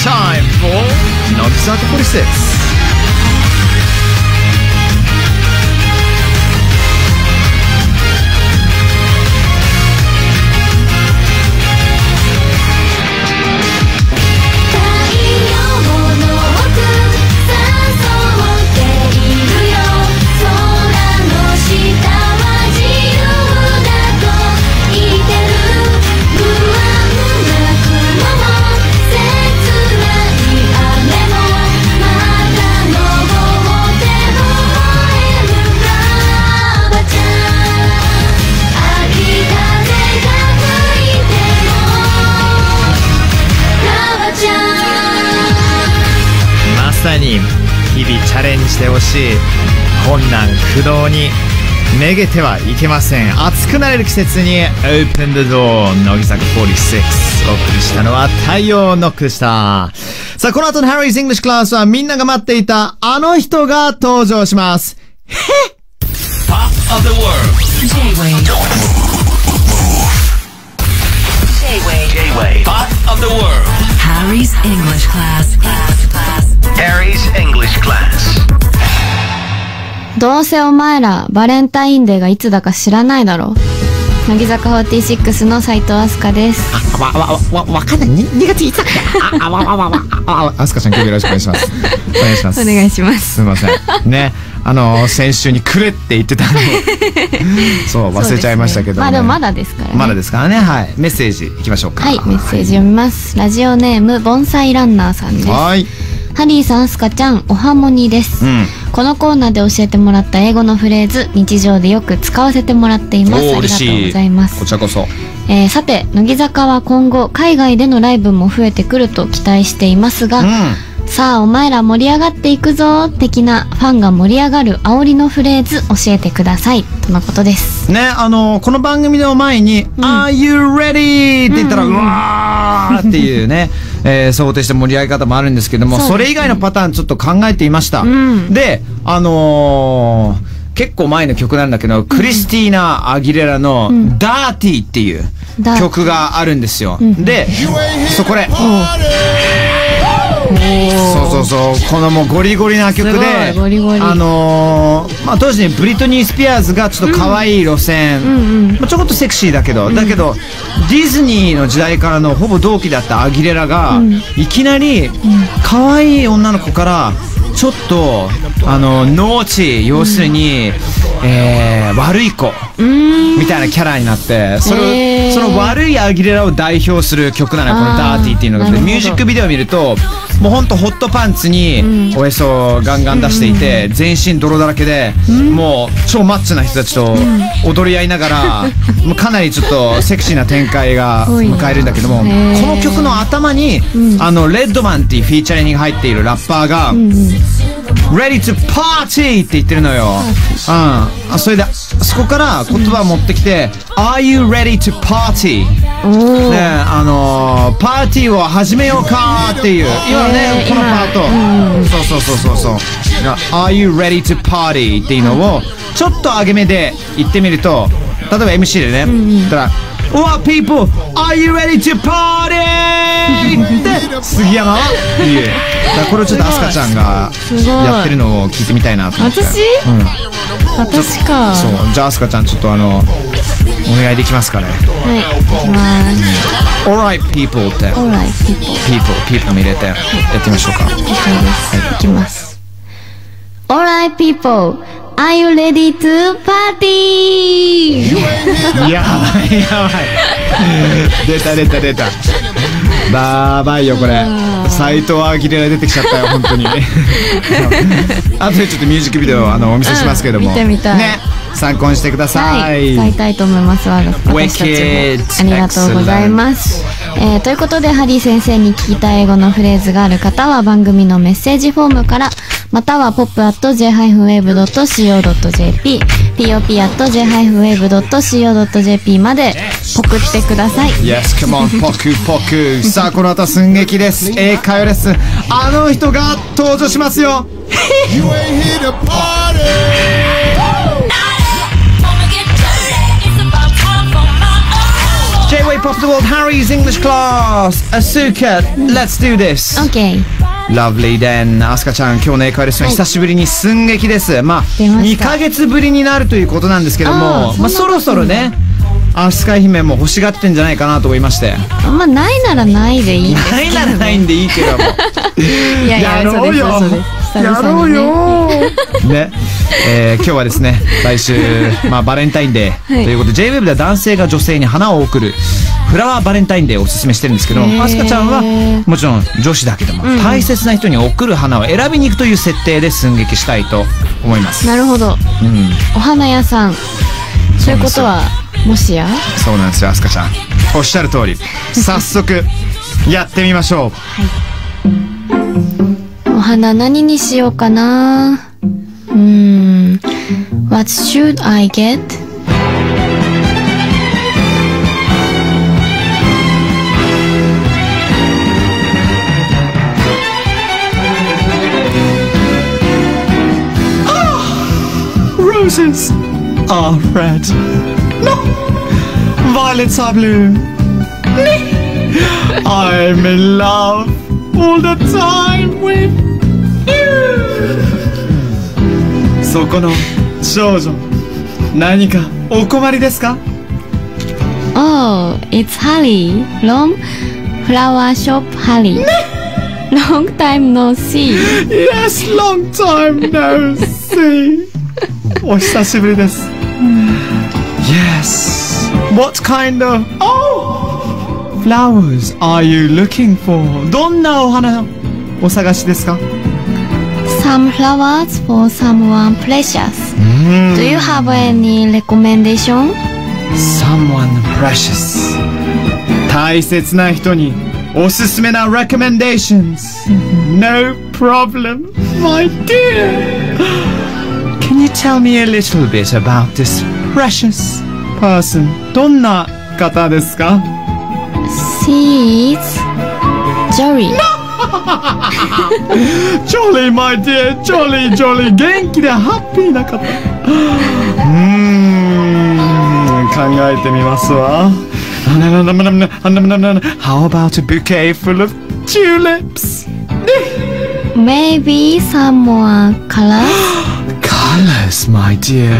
time for 乃木坂46 さに日々チャレンジしてほしい困難苦労にめげてはいけません。暑くなれる季節に Open the door 乃木坂46お送りしたのは太陽ノックした。さあこの後の Harry's English はみんなが待っていたあの人が登場します。へっ Harry's English Class. うせお前らバレンタインデーがいつだか知らないだろ乃木坂46の斉藤飛鳥ですわ、わ、わ、わかんない。に2月5日あ、あ、わ、わ、わ、わ、あ、あすかちゃん今日よろしくお願いします。お願いします。お願いしますすみません。ね。あの、先週にくれって言ってたのに。そう、忘れちゃいましたけど、ね。まあでもまだですからねまだですからね。はい。メッセージいきましょうか。はいメッセージ読みますラジオネーム盆栽ランナーさんですはい。ハリーさんスカちゃんおはもにです、うん。このコーナーで教えてもらった英語のフレーズ日常でよく使わせてもらっていますありがと。うございますこちらこそ。えーさて乃木坂は今後海外でのライブも増えてくると期待していますが、うん。さあお前ら盛り上がっていくぞ的なファンが盛り上がる煽りのフレーズ教えてください。とのことです。ね、あのこの番組の前に、Are you ready? って言ったら、うわーっていうね、えー想定した盛り上げ方もあるんですけども、そ,、それ以外のパターンちょっと考えていました。ん。で、あのー結構前の曲なんだけど、クリスティーナ・アギレラの、ダーティーっていう曲があるんですよ。で、そう、これ。そうそうそう。このもうゴリゴリな曲でいゴリゴリ。あのーまあ、当時ねブリトニー・スピアーズがちょっと可愛い路線、まあ、ちょこっとセクシーだけど、だけどディズニーの時代からのほぼ同期だったアギレラが、いきなり可愛い女の子からちょっとあのノーチ要するに、えー悪い子みたいなキャラになってそれを、へー。その悪いアギレラを代表する曲なのよこの「ダーティー」っていうのが。ミュージックビデオを見るともうほんとホットパンツにおへそをガンガン出していて、全身泥だらけで、もう超マッチョな人たちと踊り合いながら、もうかなりちょっとセクシーな展開が迎えるんだけども、この曲の頭に、あのレッドマンっていうフィーチャリングが入っているラッパーが、Ready to party って言ってるのよ。うん。あそれで、そこから言葉を持ってきて、Are you ready to party? ねあのー、パーティーを始めようかっていう、今のねえ、ーこのパート。そうそうそうそうそう。が Are you ready to party? っていうのを、ちょっと上げ目で言ってみると、例えば MC でね、言ったら、What people, are you ready to party? って杉山は言う。だこれをちょっとアスカちゃんがやってるのを聞いてみたいなと思って。私？うん。私かそう。じゃあアスカちゃんちょっとあの、お願いできますかね。はいいきます Alright people って。Alright people people, people も入れてやってみましょうか。OK ですいきます Alright people Are you ready to party? やばいやばい。出た出た出た。やばいよこれ。斎藤アギレラ出てきちゃったよ 本当に。あとでちょっとミュージックビデオあのお見せしますけども。うん見てみたいね。参考にしてくださ。はいい、使いたいと思います。わ私たちもありがとうございます。えーということで、ハリー先生に聞きたい英語のフレーズがある方は番組のメッセージフォームから、または pop.j-wave.co.jp、pop.j-wave.co.jp まで送ってください。Yes, come on, ポクポク。さあ、この後寸劇です。英会話レッスン。あの人が登場しますよ。You ain't here to party. J-Way J-Pop of the World Harry's English Class Asuka Let's do this OK Lovely then アスカちゃん今日の英会話レッスン久しぶりに寸劇です。まあ2出ました。ヶ月ぶりになるということなんですけどあもまあそろそろねアスカ姫も欲しがってんじゃないかなと思いまして。まあないならないでいいないならないんでいいけども いやいや嘘です嘘です久々にね。ね、えー今日はですね来週、まあ、バレンタインデー。ということで、JWEB では男性が女性に花を贈るフラワーバレンタインデーをおすすめしてるんですけどアスカちゃんはもちろん女子だけども、大切な人に贈る花を選びに行くという設定で寸劇したいと思います。なるほど。うん。お花屋さん。そういうことはもしや？そうなんですよアスカちゃん。おっしゃる通り。早速やってみましょう。お花何にしようかな？うーん。What should I get? Roses are red. No. Violets are blue. I'm in love all the time with you. そこの少女、何かお困りですか Oh, it's Harry from Flower Shop Harry. Long time no see. Yes, long time no see. お久しぶりです。Yes. What kind of Oh! Flowers are you looking for? どんなお花お探しですか Some flowers for someone precious. Do you have any recommendation? Someone precious 大切な人におすすめな recommendations No problem my dear Can you tell me a little bit about this precious person どんな方ですか She is Jory. Jolly my dear Jolly Jolly 元気でハッピーな方うーん考えてみますわ How about a bouquet full of tulips? Maybe some more colors? Colors, my dear.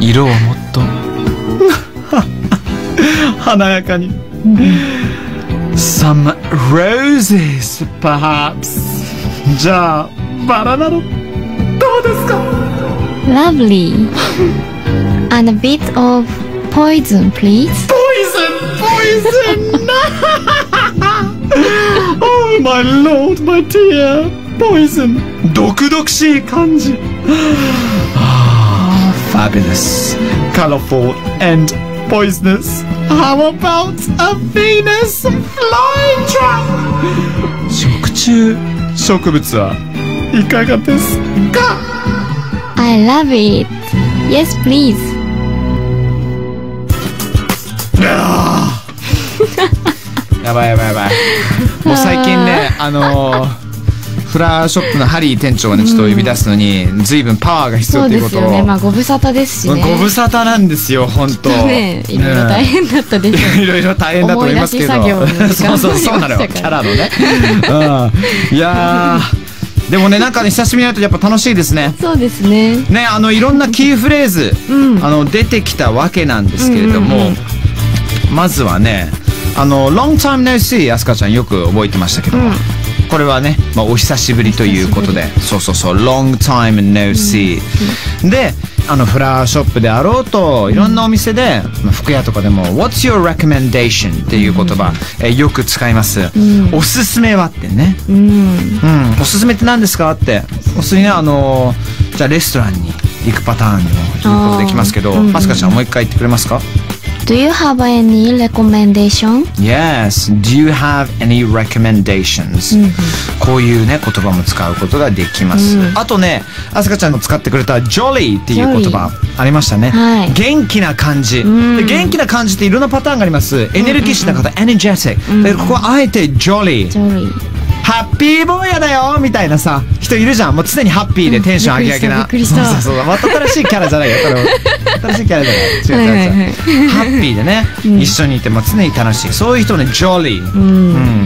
色をもっと華やかに。Some roses, perhaps. じゃあ、バラなどどうですか Lovely. And a bit of poison, please. Poison! Poison! oh, my lord, my dear. ポイズン毒々しい感じ。食虫植物はいかがですか？やばいやばいやばい。もう最近ね、あの。フラワーショップのハリー店長がね、ちょっと呼び出すのに、随分パワーが必要そうということを。ですよね。まあ、ご無沙汰ですしね。ご無沙汰なんですよ、本当。ねいろいろ大変だったでしょう。いろいろ大変だと思いますけど。思い出し作業に時間そうそう、そうなのよ、キャラのね。うん。いやー、でもね、なんかね、久しぶりに会うとやっぱ楽しいですね。そうですね。ね、あの、いろんなキーフレーズ、あの、出てきたわけなんですけれども、まずはね、あの、long time no see、アスカちゃんよく覚えてましたけども、これはね、まあ、お久しぶりということで、そうそうそう、long time no see。で、あの、フラワーショップであろうと、いろんなお店で、まあ、服屋とかでも、What's your recommendation? っていう言葉、えーよく使います。おすすめはってね。うん。うん、おすすめって何ですか？って。おすすめねあのーじゃあレストランに行くパターンにもいうことできますけどうん。うんアスカちゃんもう一回言ってくれますか？Do you have any recommendation? Yes. Do you have any recommendations、こういうね言葉も使うことができます、あとねアスカちゃんの使ってくれた Jolly っていう言葉ありましたね、はい。元気な感じ、元気な感じっていろんなパターンがあります。エネルギッシュな方、energetic、でここはあえて Jolly Jory. ハッピー坊やだよみたいなさ人いるじゃん。もう常にハッピーでテンション上げ上げな、びっくりしたびっくりした。そうそうそう。また新しいキャラじゃないよこれ新しいキャラじゃない。違う違う違う。はいはいはいハッピーでね、一緒にいても常に楽しい。そういう人ね、ジョリー。う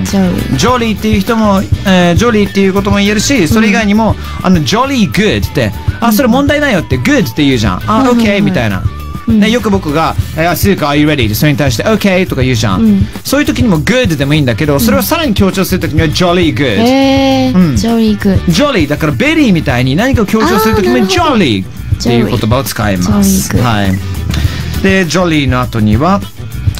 んジョリージョリーっていう人も、えージョリーっていうことも言えるし、それ以外にも、あの、 jolly good って、あ、それ問題ないよって、 good って言うじゃん。あ、オッケーみたいな。ね、よく僕が、 Asuka, are you ready? ってそれに対して、OK とか言うじゃん。そういう時にも good でもいいんだけど、それをさらに強調する時には jolly good。えうんー jolly good jolly だから very みたいに何かを強調するときにっていう言葉を使います。はい。で、 jolly の後には、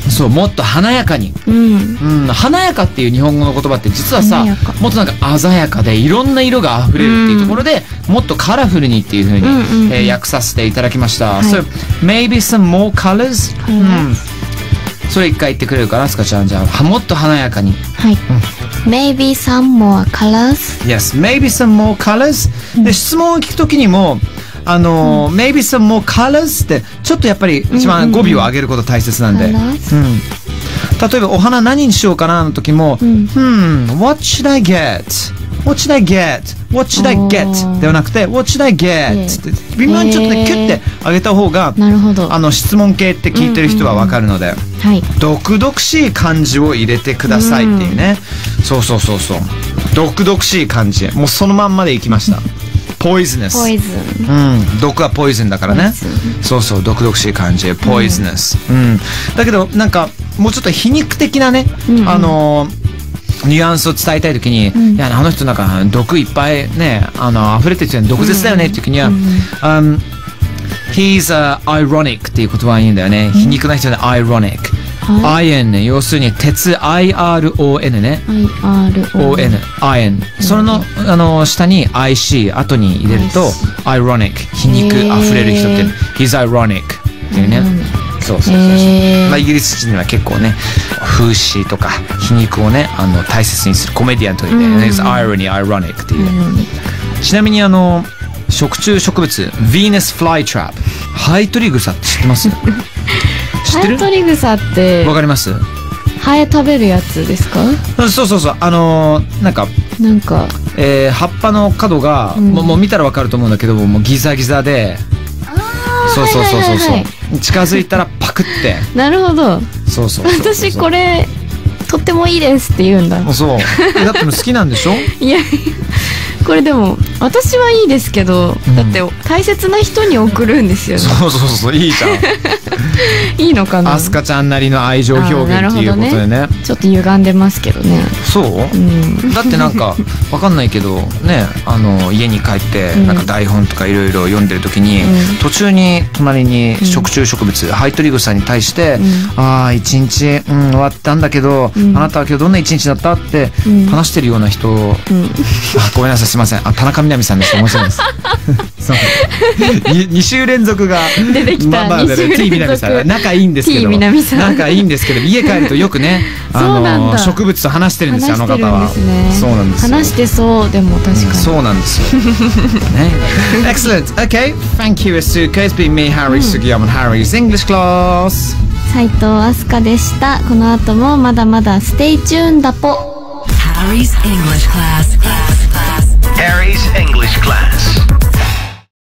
そう、もっと華やかに。うんうん、華やかっていう日本語の言葉って実はさもっとなんか鮮やかでいろんな色が溢れるっていうところで、もっとカラフルにっていうふうに、うんうんうんえー訳させていただきました。い So, maybe some more colors? はいうん。それ一回言ってくれるかな、スカちゃん？じゃあ、はもっと華やかに。はい Maybe some more colors Yes, maybe some more colors、で、質問を聞くときにも、あのー maybe some more colors って、ちょっとやっぱり一番語尾を上げること大切なんで。うん。例えば、お花何にしようかなの時も、hmm, what should I get? What should I get? What should I お get? ーではなくて、What should I get? って微妙にちょっとね、キュッて上げた方が、なるほどあの、質問系って聞いてる人はわかるので。はい毒々しい漢字を入れてくださいっていうね、そうそうそうそう毒々しい漢字もうそのまんまでいきましたポイズネスポイズンうん、毒はポイズンだからね。そうそう毒々しい感じ。ポイズネス、うん。だけどなんかもうちょっと皮肉的なね、あのーニュアンスを伝えたい時に、いやあの人なんか毒いっぱいねあの溢れてる毒舌だよねって時には、um, He's、uh, ironic っていう言葉がいいんだよね、皮肉な人で ironic、は iron ね。要するに鉄 IRON ね。IRO ON、iron。その、あの、下に IC、後に入れると、ironic、皮肉あふれる人って、he's ironic っていうね。そうそうそうまあ、イギリス人には結構ね、風刺とか皮肉をね、あの、大切にするコメディアンというね、he's irony, ironic っていう。ちなみにあの、食虫植物、Venus flytrap。ハイトリグサって知ってます？知ってハエるトリグサってわかります？ハエ食べるやつですか？そうそうそう。あのーなんか、なんか。えー葉っぱの角が、もうもう見たらわかると思うんだけどもうギザギザで。そうそうそうそうそう、はいはいはい近づいたらパクって。なるほど。そうそうそうそう。私これとってもいいですって言うんだ。そう。えだってもう好きなんでしょ？いやこれでも私はいいですけど、ん。だって大切な人に送るんですよね。そうそうそういいじゃん。いいのかな？アスカちゃんなりの愛情表現っていうことでね。ちょっと歪んでますけどね。そう、うん。だってなんか わかんないけどねあの家に帰ってん。なんか台本とかいろいろ読んでる時に、うん。途中に隣に食虫植物、ハイトリグサに対して「ああ一日、うん、終わったんだけど、ん。あなたは今日どんな一日だった?」ってん。話してるような人、あごめん。なさいすいません。あ田中みな実さんです。面白いです。そう。に2週連続が出てきた。まあまあ二週連続。T みな実さん仲いいんですけ T どみな実さん。仲いいんですけど家帰るとよくね あそうなんのだ。植物と話してるんですよあの話してるん方はね。そうなんですよ。話してそうでも確かに、そうなんですよ。ね。Excellent. Okay. Thank you, Asuka. It's been me, Harry Sugiyama, Harry's English class. 斉藤飛鳥でした。この後もまだまだ stay tuned だぽ。Harry's English class. Class, class. Harry's English class.